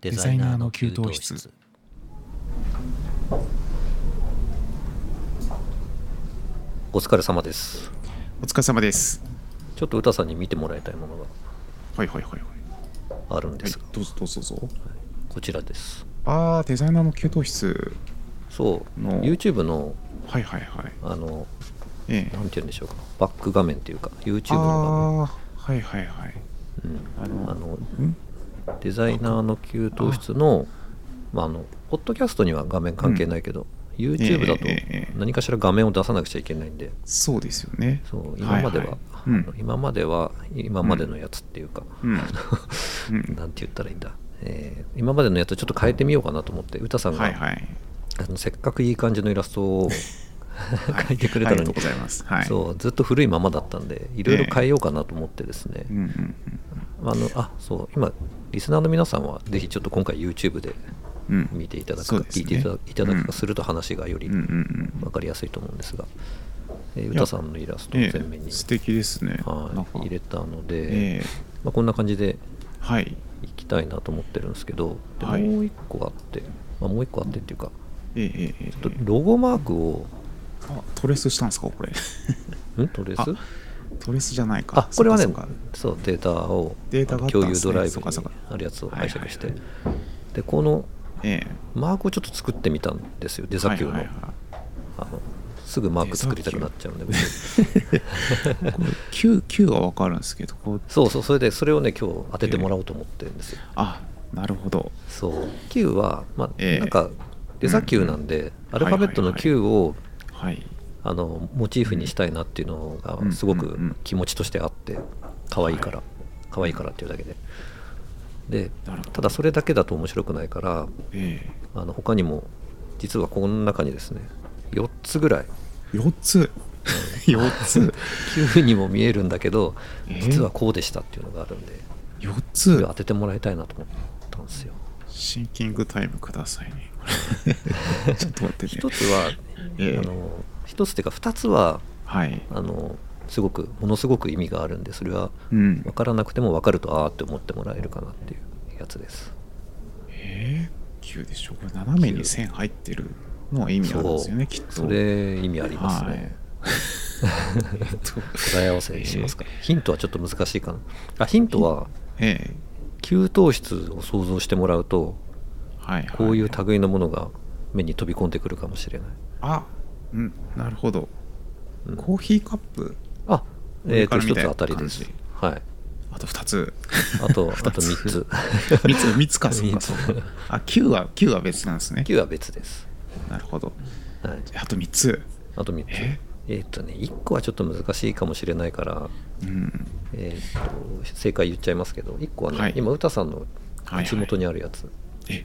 デザイナーの給湯室。お疲れ様です。お疲れ様です。ちょっと歌さんに見てもらいたいものがはいはいはいはい。あるんです。が、どうぞどうぞ。どうぞこちらです。ああデザイナーの給湯室そう。の。YouTube のはいはいはい。あのええ。なんて言うんでしょうか。バック画面っていうか YouTube のああはいはいはい。画面、うん、あのあのん？デザイナーの給湯室のまあ、あのポッドキャストには画面関係ないけど、YouTube だとええええ何かしら画面を出さなくちゃいけないんで、そうですよね。そう今までは、いいうんあの今までは今までのやつっていうか、うん。うん。なんて言ったらいいんだ、えー今までのやつをちょっと変えてみようかなと思って歌さんが、はいはい。あのせっかくいい感じのイラストを 描い。てくれたのに。はい。そうずっと古いままだったんでいろいろ変えようかなと思ってですね、うんうん。あのあそう今リスナーの皆さんはぜひちょっと今回 YouTube で見ていただくか、そうですね。聞いていただくうん。かすると話がより分かりやすいと思うんですが、えー歌さんのイラストをえ前面に、え素敵ですね。はい、入れたので、ええ。まあ、こんな感じではい。いきたいなと思ってるんですけど、ではい。もう一個あって、まあ、もう一個あってっていうかええええええ。ちょっとロゴマークをあトレスしたんですかこれ。んトレース？あトレスじゃないか。あこれはねそうデータを共有ドライブにあるやつを解釈して、はいはい。でこのええ。マークをちょっと作ってみたんですよデザ Q の,、はいはいはあのすぐマーク作りたくなっちゃうんで Q, Q は分かるんですけどこう。そうそうそれでそれをね今日当ててもらおうと思ってるんですよ、あなるほど。そう。Q は、まあええ。なんかデザ Q なんで、アルファベットの Q を、はいあのモチーフにしたいなっていうのうん。がすごく気持ちとしてあって可愛いから。可愛いからっていうだけで。でただそれだけだと面白くないからえあの他にも実はこの中にですね4つぐらい。え4つ4つ？Q にも見えるんだけどえー実はこうでしたっていうのがあるんで4それつを当ててもらいたいなと思ったんですよ。シンキングタイムくださいね。ちょっと待ってね。一つは、ええ。あの一つっていうか2つははい。あのすごくものすごく意味があるんでそれはうん。分からなくても分かるとああって思ってもらえるかなっていうやつです。えー、9でしょ？これ斜めに線入ってるのは意味あるんですよねきっと。それ意味ありますね、答え合わせしますか、ヒントはちょっと難しいかな。あヒントはええ。給湯室を想像してもらうとはいはい。こういう類のものが目に飛び込んでくるかもしれない。あうんなるほど、うん。コーヒーカップ？あえっ、と一つ当たりです。はい。あと2つ。あと あと3つ。3つ。3つかそうか三つ。そうかあ9は9は別なんですね。9は別です、なるほど。はい、あと3つ。あと3つ。え？えっ、とね1個はちょっと難しいかもしれないからうん。えー、と正解言っちゃいますけど1個はね、はい。今歌さんのはい口元にあるやつ。え？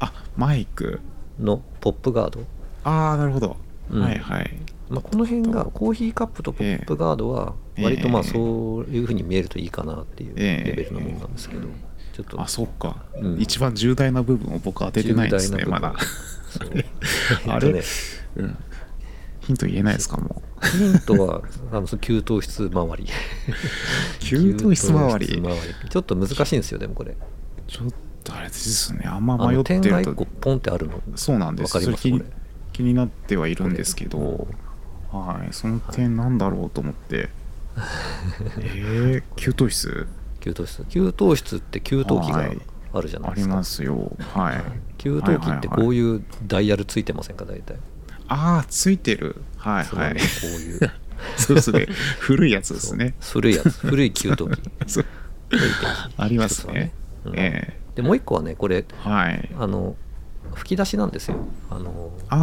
あマイク。のポップガード、ああなるほど、うん。はいはい。まあ、この辺がコーヒーカップとポップガードは割とまあええそういうふうに見えるといいかなっていうええ。レベルのものなんですけどちょっと。あそっか、うん。一番重大な部分を僕当ててないですねまだ。あれ？えっとね。うん。ヒント言えないですかもう。ヒントはあのその 給湯室周り。給湯室周り？ちょっと難しいんですよでもこれ。ちょっとあれですねあんまあ迷っての点がる1個とポンってあるの？そうなんです。わかります？これ気になってはいるんですけどこはいその点なんだろうと思って。えー、給湯室？給湯室。給湯室って給湯器がはい。あるじゃないですか、ありますよ。はい。給湯器ってこうういうダイヤルついてませんか？大体。ああついてる。はいはい。そうこういう。そうですね。古いやつですね。古いやつ。古い給湯器。ありますね。ねうん。えでもう一個はねこれえはい。あの吹き出しなんですよ。あの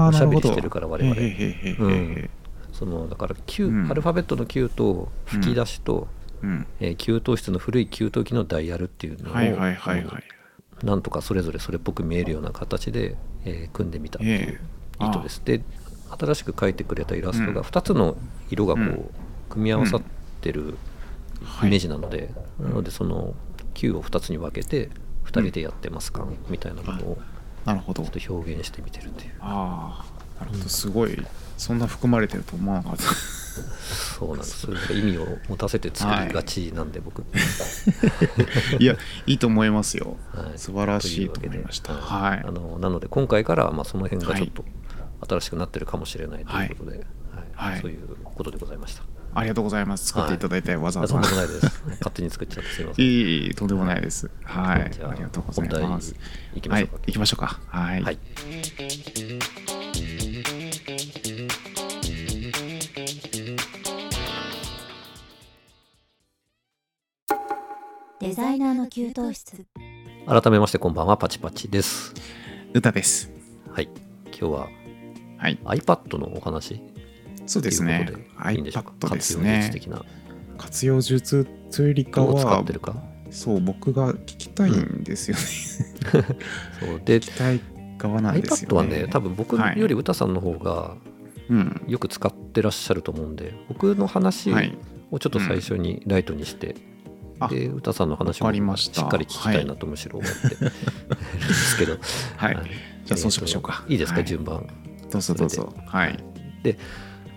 おしゃべりしてるから我々。うん。そのだから、Q うん。アルファベットの Q と吹き出しと、うん。えー給湯室の古い給湯器のダイヤルっていうのを、はいはいはいはい。なんとかそれぞれそれっぽく見えるような形で、えー組んでみたっていうええ。意図です。で新しく描いてくれたイラストがうん。2つの色がこう、うん。組み合わさってるはいイメージなので、なのでその Q を2つに分けて2人でやってますか、みたいなものをなるほど。ちょっと表現してみてるっていう。ああなるほど。すごい。そんな含まれてると思わなかった。そうなんです。意味を持たせて作りがちなんで、僕、いやいいと思いますよ。はい。素晴らしいと思いました。はい。あのなので今回からまあその辺がちょっと新しくなってるかもしれないということで、はい。はい。そういうことでございました。ありがとうございます。作っていただいてわざわざ。あとんでもないです。勝手に作っちゃってすみません。いえいえとんでもないです。はい。じゃあありがとうございます。本題いきまはいしょうか。行きましょうか。はい、はい。デザイナーの給湯室。改めましてこんばんは。パチパチです。歌です。はい。今日ははい。iPad のお話？そうですね。ということでいいんでしょうか？iPad です活用術ね的な。活用術というよりかどう使はってるか？そう僕が聞きたいんですよね、そう。で聞きたい側なんですよ iPad はねね多分僕より歌さんの方がうん。よく使ってらっしゃると思うんで僕の話はい。をちょっと最初にライトにして、あで歌さんの話わをしっかり聞きたいなとむしろ思ってるんですけど、はい、はい。じゃあそうしましょうか。いいですか、はい。順番。どうぞどうぞ。はい。で、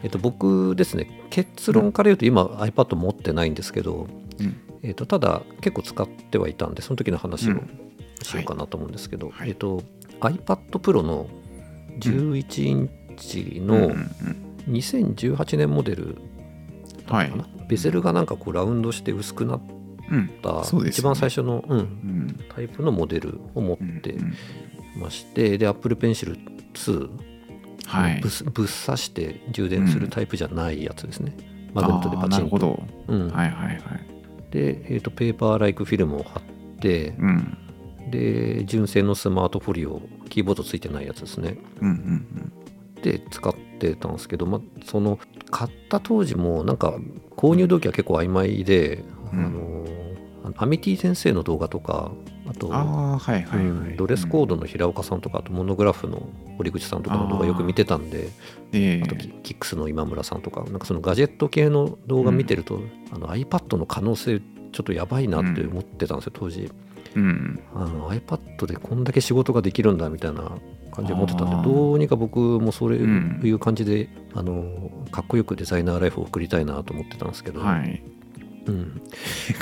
えっと僕ですね結論から言うと今 iPad 持ってないんですけど、うん。えっとただ結構使ってはいたんでその時の話をうん。しようかなと思うんですけど、はい。えっと iPad Pro の11インチのうん。うんうん2018年モデルはいかな、ベゼルがなんかこうラウンドして薄くなっうん。た、そうですよね。一番最初の、うん、うん。タイプのモデルを持ってうんうんまして、で Apple Pencil 2、はい。ぶっぶっ刺して充電するタイプじゃないやつですね、マグネットであパチンと。ーなるほど。うん。はいはいはい。で、えー、とペーパーライクフィルムを貼ってうん。で純正のスマートフォリオキーボードついてないやつですね。うんうんで使ってたんですけど、まあ、その買った当時もなんか購入動機は結構曖昧で、うん。あのあのアミティ先生の動画とかあとドレスコードの平岡さんとかあとモノグラフの堀口さんとかの動画よく見てたんでええ。あとキキックスの今村さんとかなんかそのガジェット系の動画見てると、あの iPad の可能性ちょっとやばいなって思ってたんですよ当時。うん。あの iPad でこんだけ仕事ができるんだみたいな感じで思ってたんでどうにか僕もそれうん。いう感じで、あのかっこよくデザイナーライフを送りたいなと思ってたんですけど、はいうん、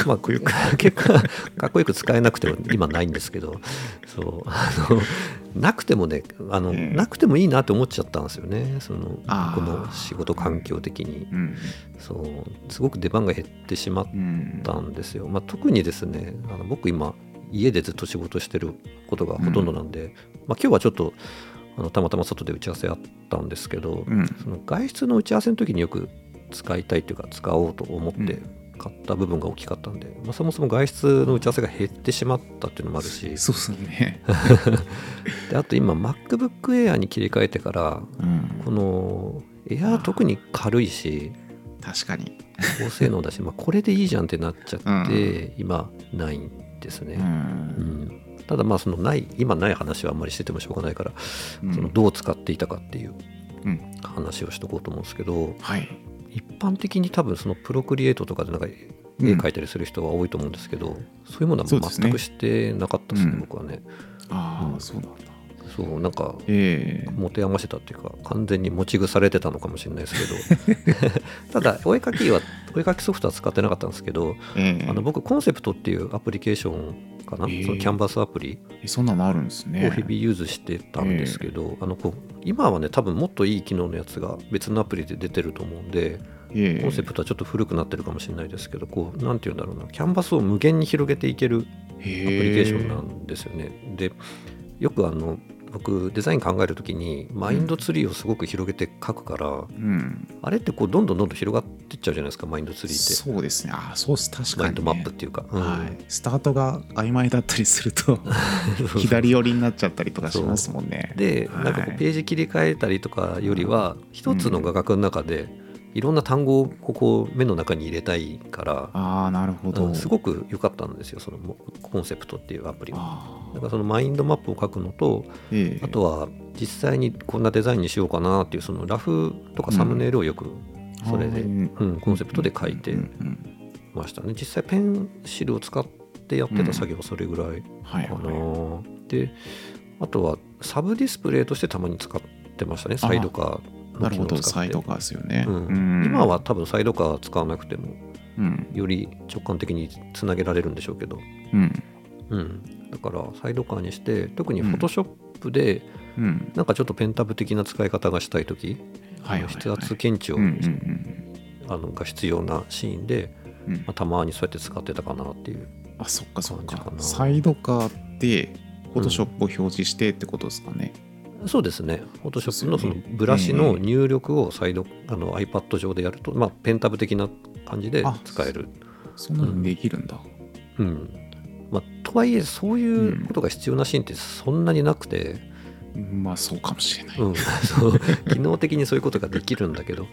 まあ結果かっこよく。使えなくても今ないんですけどそうあのなくてもねあの、ええなくてもいいなって思っちゃったんですよね。そのこの仕事環境的に。うん。そうすごく出番が減ってしまっうんたんですよ、まあ、特にですねあの僕今家でずっと仕事してることがほとんどなんで、まあ、今日はちょっとあのたまたま外で打ち合わせあったんですけど、うん。その外出の打ち合わせの時によく使いたいというか使おうと思ってうん買った部分が大きかったんで、まあ、そもそも外出の打ち合わせが減ってしまったっていうのもあるし。そうですね。であと今 MacBook Air に切り替えてからうん。この Air 特に軽いし確かに。高性能だし、まあ、これでいいじゃんってなっちゃって、う今ないんですね。ううんん。ただまあそのない今ない話はあんまりしててもしょうがないから、うん。そのどう使っていたかっていううん。話をしとこうと思うんですけどはい一般的に多分そのプロクリエイトとかでなんか絵描いたりする人が多いと思うんですけど、そういうものは全くしてなかったですねうん僕はね。ああそうなんだそうなんかええ。持て余してたっていうか完全に持ち腐れてたのかもしれないですけど。ただお絵描きはお絵描きソフトは使ってなかったんですけどええ。あの僕コンセプトっていうアプリケーションかな、えーそのキャンバスアプリ。えそんなのあるんですね。を日々 use してたんですけど、あのこう今はね多分もっといい機能のやつが別のアプリで出てると思うんでええ。コンセプトはちょっと古くなってるかもしれないですけどこうなんて言うんだろうなキャンバスを無限に広げていけるアプアプリケーションなんですよね。でよくあの僕デザイン考えるときにマインドツリーをすごく広げて書くから、うん。あれってこうどんどんどんどん広がっていっちゃうじゃないですかマインドツリーって。そうですね。あそうっす。確かに、ね、マインドマップっていうか、うん。はい、スタートが曖昧だったりすると 左寄りになっちゃったりとかしますもんね。ではいなんかこうページ切り替えたりとかよりは一つの画角の中でいろんな単語をここ目の中に入れたいから、ああなるほど。うんすごく良かったんですよそのもコンセプトっていうアプリは。あだからそのマインドマップを書くのとーええ。あとは実際にこんなデザインにしようかなっていうそのラフとかサムネイルをよくそれで、ううんんコンセプトで書いてうんうんましたね。実際ペンシルを使ってやってた作業はそれぐらいはいかな、はであとはサブディスプレイとしてたまに使ってましたね。サイドカなるほど。サイドカーですよね、うん。うん。今は多分サイドカー使わなくてもうん。より直感的につなげられるんでしょうけど、うん。うん、だからサイドカーにして特にフォトショップでうん。なんかちょっとペンタブ的な使い方がしたい時、はいはいはい。筆圧検知を、うんうんあのが必要なシーンで、うん。うんまあ、たまにそうやって使ってたかなっていう。あそっかそっか。感じかな。サイドカーでフォトショップを表示してってことですかね、そうですね。フォトショップのそのブラシの入力をサイド、あの iPad 上でやると、まあ、ペンタブ的な感じであ使える。そんなのできるんだ、うん。まあ、とはいえそういうことが必要なシーンってそんなになくて、まあそうかもしれない、うん、そう。機能的にそういうことができるんだけど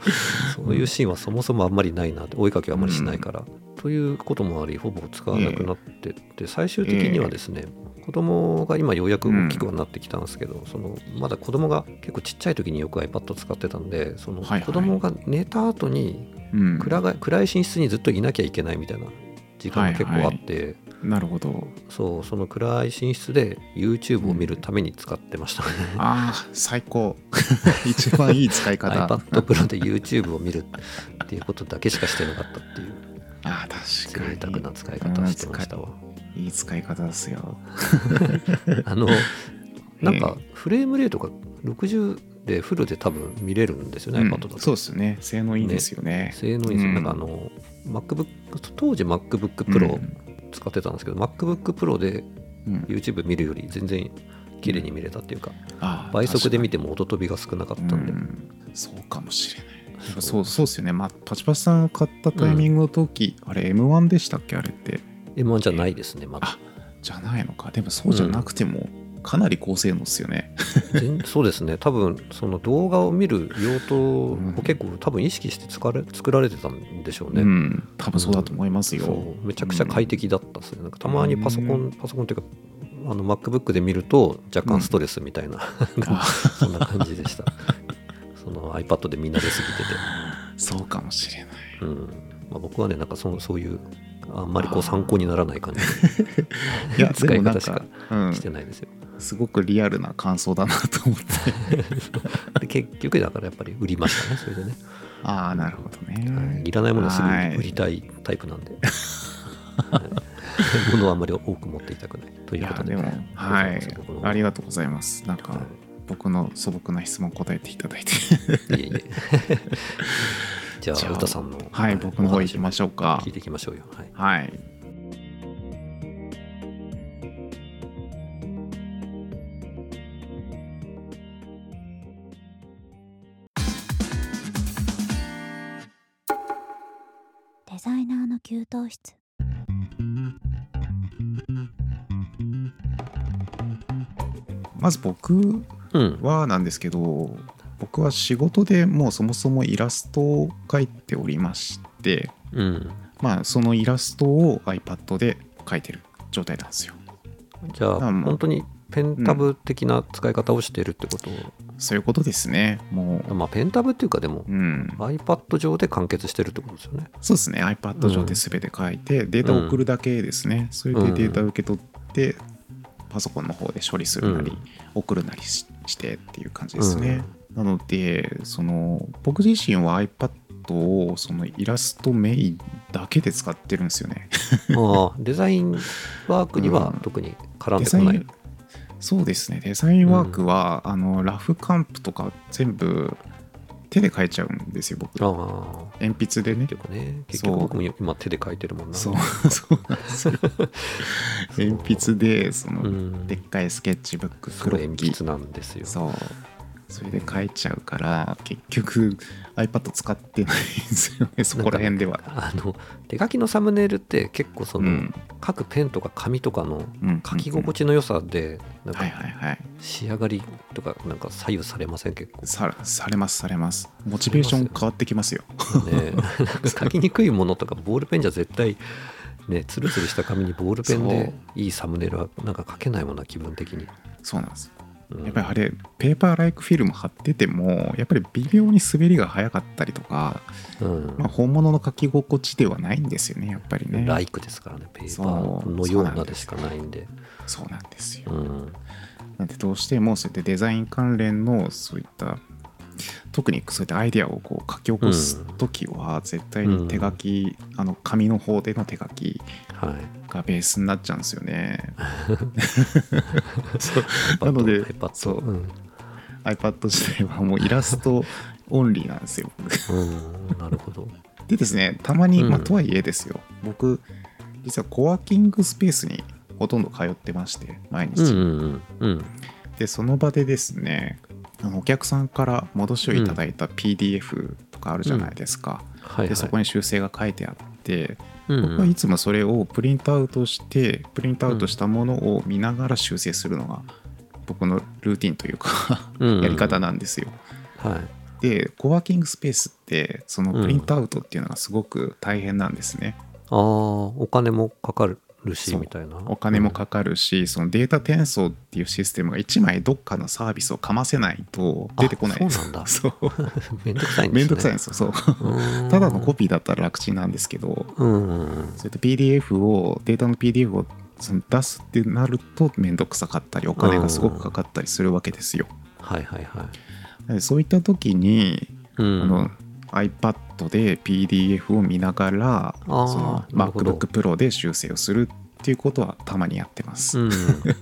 そういうシーンはそもそもあんまりないなって追いかけはあんまりしないから、ということもありほぼ使わなくなってって最終的にはですね、子供が今ようやく大きくはなってきたんですけど、そのまだ子供が結構ちっちゃい時によく iPad 使ってたんでそのはいはい。子供が寝た後にうん。暗が暗い寝室にずっといなきゃいけないみたいな時間が結構あって、なるほど。そうその暗い寝室で YouTube を見るために使ってました。ね、ああ最高。一番いい使い方。iPad Pro で YouTube を見るっていうことだけしかしてなかったっていう。ああ確かに。贅沢な使い方をしてましたわいい使い方ですよ。あの なんかフレームレートが60でフルで多分見れるんですよね、うん。iPad だと。そうですね。性能いいですよね。性能いいですよ、うん。なんかあの MacBook 当時 MacBook Pro うん。使ってたんですけど、MacBook Pro でうん。YouTube 見るより全然綺麗に見れたっていうか、ああ倍速で見てても音飛びが少なかったんで、そうかもしれない。そうそうですよね。まあパチパチさん買ったタイミングの時、あれ M1 でしたっけ？あれって M1 じゃないですねまだ。あじゃないのか。でもそうじゃなくても、かなり高性能ですよね。全そうですね。多分その動画を見る用途をうん。結構多分意識して作られ作られてたんでしょうね、うん。多分そうだと思いますよ、そう。めちゃくちゃ快適だったですね、なんかたまにパソコン、パソコンっていうかあの MacBook で見ると若干ストレスみたいな、あそんな感じでした。その iPad で見慣れすぎて そうかもしれない。て、うん。まあ、僕はねなんかそそういうあんまりこう参考にならない感じ。いや 使い方しか、うん。してないですよ、すごくリアルな感想だなと思って。で結局だからやっぱり売りましたねそれでね、ああなるほどね、いらないものはすはい。ぐ売りたいタイプなんで、は い物はあんまり多く持っていたくない。といいうことでやでもはい。ありがとうございます。なんか、はい。僕の素朴な質問答えていただいて。いえいえじゃあ、歌さんの、はい僕の方行きましょうか聞いていきましょうよ。はい。はいデザイナーの給湯室まず僕うん。はなんですけど僕は仕事でもうそもそもイラストを描いておりましてうん。まあそのイラストを iPad で描いてる状態なんですよ。じゃあ、本当にペンタブ的な使い方をしてるってこと、そういうことですね。もまあ、ペンタブっていうか、でも、ううん。iPad 上で完結してるってことですよね。そうですね。iPad 上で全て書いて、データを送るだけですね、それでデータを受け取って、パソコンの方で処理するなり、うん。送るなりししてっていう感じですね、なのでその僕自身は iPad をそのイラストメインだけで使ってるんですよね。ああ、デザインワークにはうん。特に絡んでこない。ンそうですね。デザインワークは、あのラフカンプとか全部手で書いちゃうんですよ僕。鉛筆でね。結構ね、結局僕も今手で書いてるもんな。そう。そう。なんですよ鉛筆でその、うん。でっかいスケッチブック黒木鉛筆なんですよ。そうそれで書いちゃうから結局 iPad 使ってないんですよねそこら辺では。あの手書きのサムネイルって結構その、うん。書くペンとか紙とかのうん書き心地の良さで、なんはいか仕上がりとかなんか左右されません？結構。さされますされます。モチベーション変わってきますよ。ね。書きにくいものとかボールペンじゃ絶対ねツルツルした紙にボールペンでいいサムネイルはなんか書けないもんな気分的に、そうなんです。うんやっぱりあれペーパーライクフィルム貼っててもやっぱり微妙に滑りが早かったりとか、うん。まあ、本物の書き心地ではないんですよねやっぱりね。ライクですからねペーパーのようなでしかないんで。そうなんですよ。うん。なんでどうしてもそうやってデザイン関連のそういった特にそういったアイデアをこう書き起こす時は絶対に手書き、あの紙の方での手書きはい。がベースになっちゃうんですよね。なので iPad そう。うん。iPad 自体はもうイラストオンリーなんですよ。なるほど。でですねたまに、まあ、うんとはいえですよ。僕実はコワーキングスペースにほとんど通ってまして毎日、うんうんうん。うん。でその場でですねあのお客さんから戻しをいただいた PDF とかあるじゃないですか、はいはい。でそこに修正が書いてあってうん僕はいつもそれをプリントアウトしてプリントアウトしたものを見ながら修正するのが僕のルーティンというかうんやり方なんですよ。はい。でコワーキングスペースってそのプリントアウトっていうのがすごく大変なんですね。ああお金もかかるしそう。みたいな。お金もかかるし、そのデータ転送っていうシステムが1枚どっかのサービスをかませないと出てこない。あそうなんだ。そう。う んめんどくさいんですね。めんどくさいんですよそう。うん。ただのコピーだったら楽ちんなんですけどうん。うんうんそういった PDF をデータの PDF をその出すってなるとめんどくさかったりお金がすごくかかったりするわけですよ。はいはいはい。でそういった時に、うん。あの iPad で PDF を見ながらその MacBook Pro で修正をするっていうことはたまにやってます、うん、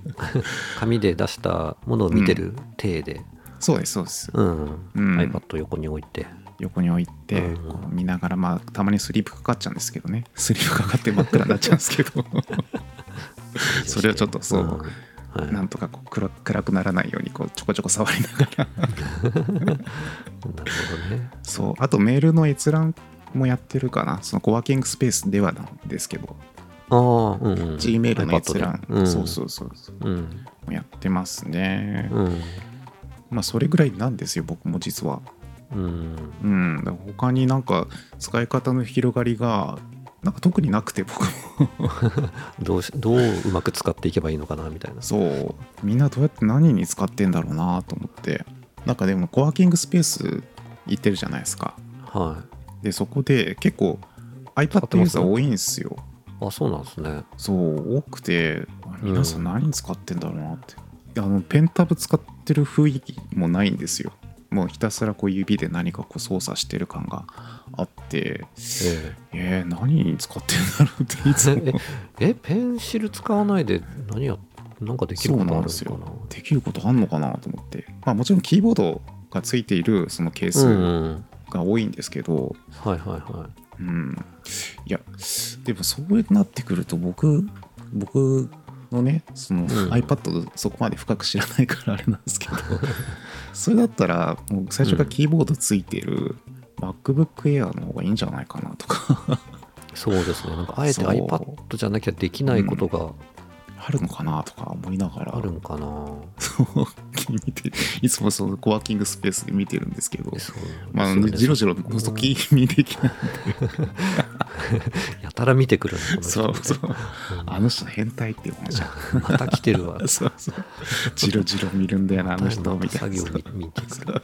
紙で出したものを見てる体で、そうですそうです。うん。うん。iPad 横に置いて。横に置いてうん。こう見ながらまあたまにスリープかかっちゃうんですけどね。スリープかかって真っ暗になっちゃうんですけど。それをちょっとそうんはい、なんとかこう暗暗くならないようにこうちょこちょこ触りながら。なるほどね。そう。あとメールの閲覧もやってるかな。そのコワーキングスペースではなんですけど、ああうん、うん、Gmail の閲覧、でうん、そうそうそうそう。うん。やってますね、うん。まあそれぐらいなんですよ僕も実は。うん。うん。他になんか使い方の広がりがなんか特になくて僕も。どうしどううまく使っていけばいいのかなみたいな。そう。みんなどうやって何に使ってんだろうなと思って。なんかでもコワーキングスペース行ってるじゃないですか。はでそこで結構 iPad ユーザー多いんですよ。いあそうなんですね。そう多くて皆さん何に使ってんだろうなって、あのペンタブ使ってる雰囲気もないんですよもうひたすらこう指で何かこう操作してる感があってええ。ー、何に使ってんだろうっていつも ええペンシル使わないで何やなんかできることあな？んですよ。るのかなできることあんのかなと思って。まあもちろんキーボードがついているそのケーうんスうん。が多いんですけど、はいはいはうん、いやでもそうなってくると僕僕のねそのん。iPad そこまで深く知らないからあれなんですけどそれだったらもう最初からキーボードついてる MacBook Air の方がいいんじゃないかなとか。いそうですね。なんかあえて iPad じゃなきゃできないことがあるのかなとか思いながら。あるのかな、そう見ていつもそのコワーキングスペースで見てるんですけど。まあじろじろ覗き見できな。いやたら見てくるのこの人。そうそう。うん。あの人変態って思うまた来てるわ。そうそう。じろじろ見るんだよな、あの人みたいな。作業見見てくる。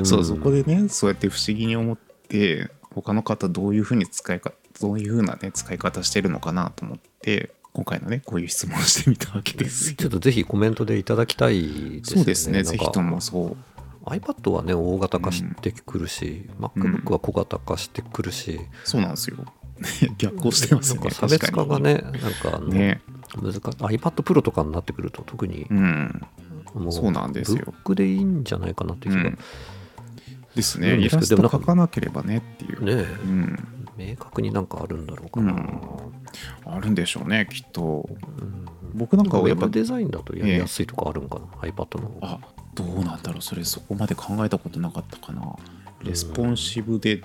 そう、んそこでね、そうやって不思議に思って、他の方どういうふうに使いか、どういうふうなね、使い方してるのかなと思って、今回のね、こういう質問をしてみたわけですよ。ちょっとぜひコメントでいただきたいですねそうですね、ぜひともそう。iPad はね大型化してくるし、MacBook は小型化してくるし、そうなんですよ。逆行してますね。なんか差別化がねなんかね。難しい iPad Pro とかになってくると特にうん。もそうなんですよブックでいいんじゃないかなっていう気が、うん。ですうね。イラスト描かなければねっていう。ねうん。え明確になんかあるんだろうかな、うん。あるんでしょうね、きっと。うん。僕なんかはやっぱデザインだとやりやすいとかあるんかな、iPad の方が。あどうなんだろうそれそこまで考えたことなかったかな。レスポンシブで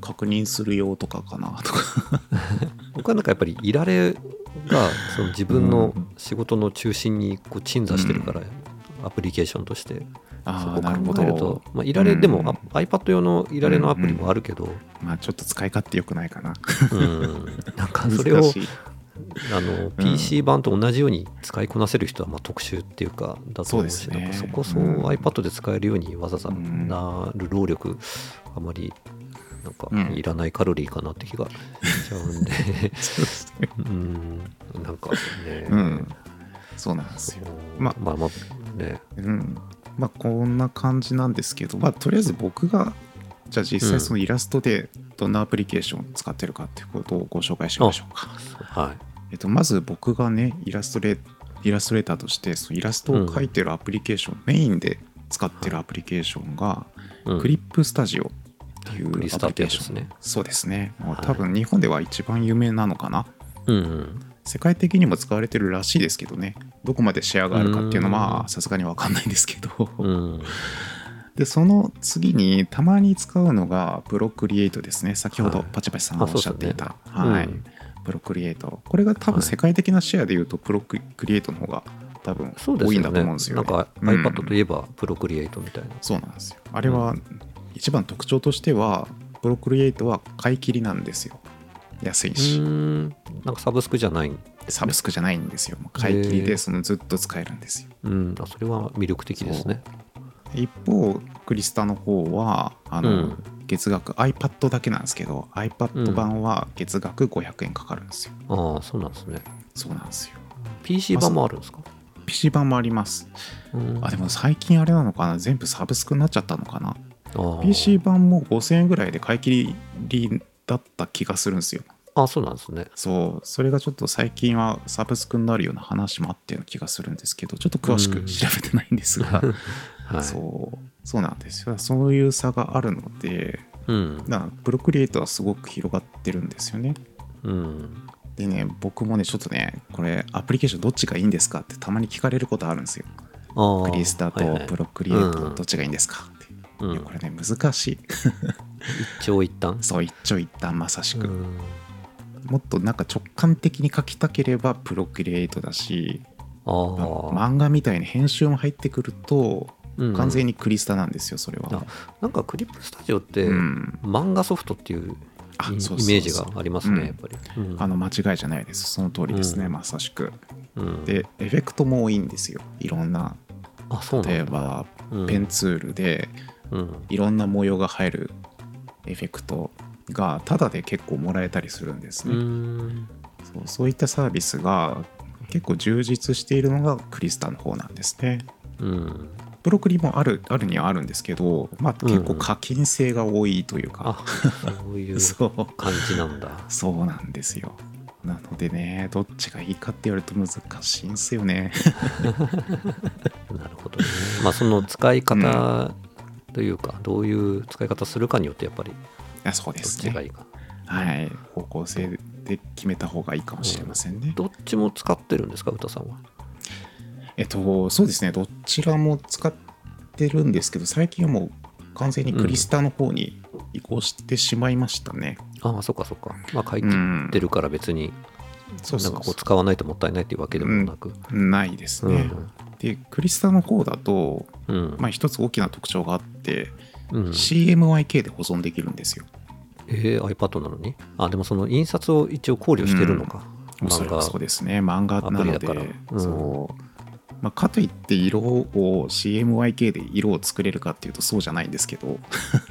確認するよとかかなとか。僕はなんかやっぱりイラレがその自分の仕事の中心にこう鎮座してるから、アプリケーションとしてそこああなるほど。考えると、まあ、イラレ、うん。でもあ iPad 用のいられのアプリもあるけど、まあちょっと使い勝手良くないかな。うん。なんか それをあの PC 版と同じように使いこなせる人はまあ特殊っていうかだと思うしね。なんかそこそうん。iPad で使えるようにわざわざうんなる労力あまりなんかうん。いらないカロリーかなって気がしちゃうんで。そうん。なんかね、うん。そうなんですよ。ままあまあね。うん。まあこんな感じなんですけど、まあとりあえず僕がじゃあ実際そのイラストでどんなアプリケーションを使ってるかっていうことをご紹介しましょうか。はい。えっと、まず僕がねイラストレイラストレーターとしてそのイラストを描いてるアプリケーション、メインで使ってるアプリケーションが、うん。クリップスタジオっていうアプリケーション、ですねそうですね。はい。多分日本では一番有名なのかな、うんうん世界的にも使われてるらしいですけどね。どこまでシェアがあるかっていうのはさすがに分かんないんですけど、うん。でその次にたまに使うのがプロクリエイトですね。先ほどはい。パチパチさんがおっしゃっていた、あそうですねはい、うん。プロクリエイト。これが多分世界的なシェアでいうとプロクリエイトの方が多分多いんだそうですよね。と思うんですよ、なんかうん。iPad といえばプロクリエイトみたいな、そうなんですよ。あれは一番特徴としてはプロクリエイトは買い切りなんですよ安いうし、ーん。なんかサブスクじゃないサブスクじゃないんですよ。買い切りでそのずっと使えるんですよ。うん。あそれは魅力的ですね。一方クリスタの方はあの、うん。月額 iPad だけなんですけど iPad 版は月額500円かかるんですよ、ああそうなんですね。そうなんですよ。PC 版もあるんですか、PC 版もあります。うん。あでも最近あれなのかな？全部サブスクになっちゃったのかな？あー PC 版も5000円ぐらいで買い切りだった気がするんですよ。あそうなんですね。そう。それがちょっと最近はサブスクになるような話もあったような気がするんですけどちょっと詳しくうん調べてないんですが、はい。そう。そうなんですよ。そういう差があるのでうん。だからプロクリエイトはすごく広がってるんですよね。うん。でね僕もねちょっとねこれアプリケーションどっちがいいんですかってたまに聞かれることあるんですよ。クリスタとプロクリエイトうん。どっちがいいんですかうん。いやこれね難しい。一長一短？そう一長一短まさしく、うん。もっとなんか直感的に書きたければプロクリエイトだし漫画みたいに編集も入ってくるとうん。完全にクリスタなんですよそれは、あなんかクリップスタジオってうん。漫画ソフトっていうイイメージがありますね、うんやっぱり、うん。あの間違いじゃないです。その通りですね、うん。まさしく。うん。でエフェクトも多いんですよいろんな。例えばうん。ペンツールでうんいろんな模様が入るエフェクトがタダで結構もらえたりするんですうね、ん。そうそういったサービスが結構充実しているのがクリスタの方なんですね。うん。プロクリもあるあるにはあるんですけど、まあ、結構課金性が多いというか、あそういう 感じなんだ。そうなんですよ。なのでねどっちがいいかって言われると難しいんですよね。なるほどね。まあその使い方というか、どういう使い方するかによってやっぱりそうどっですね。ちがいいか、はい。方向性で決めた方がいいかもしれませんね、どっちも使ってるんですか歌さんは？えっとそうですね。どちらも使ってるんですけど最近はもう完全にクリスタの方に移行してしまいましたね。ああそっかそっか。まあ買いてるから別に。そうそうなんかこう使わないともったいないっていうわけでもなく。ないですうん。ね、でクリスタの方だとうん。まあ一つ大きな特徴があって、うん。CMYK で保存できるんですよ。えー、iPad なのに？あでもその印刷を一応考慮してるのか、おそらくそうですね。漫画なのでそう、まあ、かといって色を CMYK で色を作れるかっていうとそうじゃないんですけど。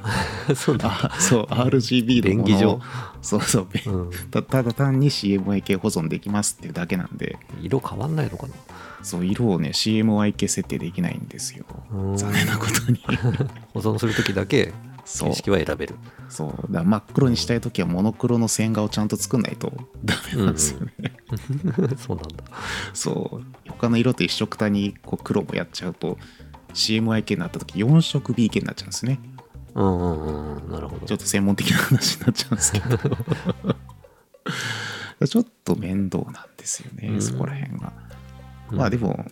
そうだ。あそう RGB のものそうそうべうん、たただ単に CMYK 保存できますっていうだけなんで。色変わんないのかな？そう色をね CMYK 設定できないんですよ。うん。残念なことに。保存するときだけ形式は選べる。そう。だ真っ黒にしたい時はモノクロの線画をちゃんと作んないとダメなんですよね、そうなんだ。そう。他の色と一緒くたにこう黒もやっちゃうと CMYK になった時4色 BK になっちゃうんですね。うんうんうん。なるほど。ちょっと専門的な話になっちゃうんですけど。ちょっと面倒なんですよね、うん。そこら辺が、うん。まあでも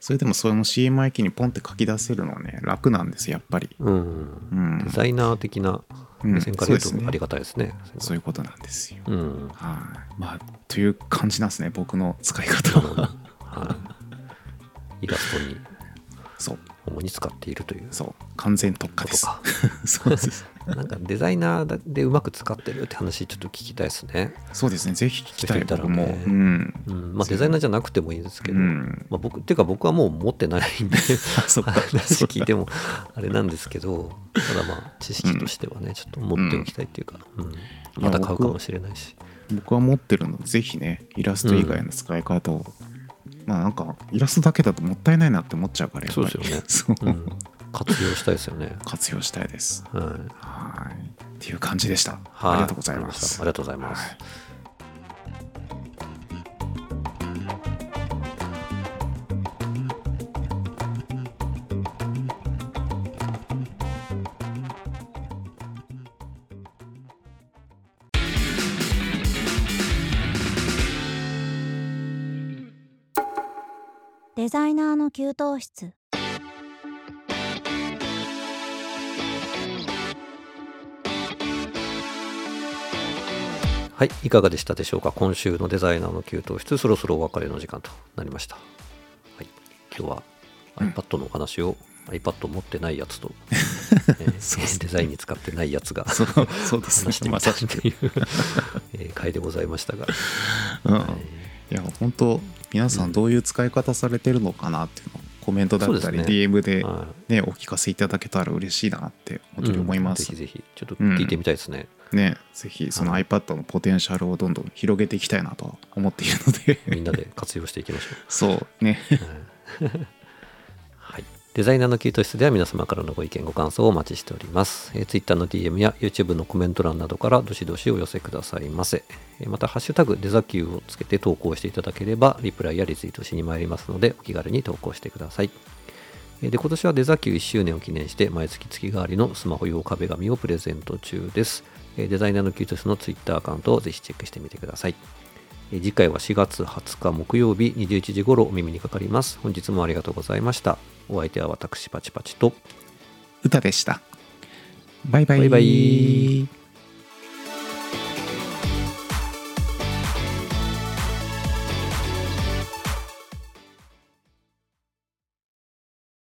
それでもその CMYK にポンって書き出せるのはね楽なんですやっぱり。うん。うん。デザイナー的なうん目線から言うそうですねとありがたいですね。そういうことなんですよ。うん。はい。まあという感じなんですね僕の使い方は。はい。イラストに。そう主に使っているという。そう。完全特化です。ことか。そうです。なんかデザイナーでうまく使ってるって話ちょっと聞きたいですね。そうですね。ぜひ聞きたいたらね。う。ん。うん。まあデザイナーじゃなくてもいいんですけど、うん。まあ僕、っていうか僕はもう持ってないんで、そっか。話聞いてもあれなんですけど、ただまあ知識としてはね、ちょっと持っておきたいっていうか、うん。また買うかもしれないし。僕は持ってるのでぜひねイラスト以外の使い方を、まあなんかイラストだけだともったいないなって思っちゃうからそうですよね。そう、うん、活用したいですよね。活用したいです。はい、はい。っていう感じでした、はい。ありがとうございます。ありがとうございます。はいデザイナーの給湯室。はい、いかがでしたでしょうか？今週のデザイナーの給湯室そろそろお別れの時間となりました、はい、今日は iPad のお話を、iPad 持ってないやつと、えーね。デザインに使ってないやつがそうそうです話してみねまさたっていう、えー回でございましたが、うん。はいいや本当皆さんどういう使い方されてるのかなっていうのをコメントだったり、DM で、はね、お聞かせいただけたら嬉しいなって本当に思います、うんぜひぜひ。ちょっと聞いてみたいですね、ねぜひそのはい iPad のポテンシャルをどんどん広げていきたいなと思っているので。みんなで活用していきましょう。そうね。はい、デザイナーの給湯室では皆様からのご意見ご感想をお待ちしております、えー、Twitter の DM や YouTube のコメント欄などからどしどしお寄せくださいませ、えーまたハッシュタグデザキューをつけて投稿していただければリプライやリツイートしに参りますのでお気軽に投稿してください。えーで今年はデザキュー1周年を記念して毎月月替わりのスマホ用壁紙をプレゼント中です。えーデザイナーのキュートスの Twitter アカウントをぜひチェックしてみてください。次回は4月20日木曜日21時頃お耳にかかります。本日もありがとうございました。お相手は私パチパチと歌でした。バイバイ。バイバイ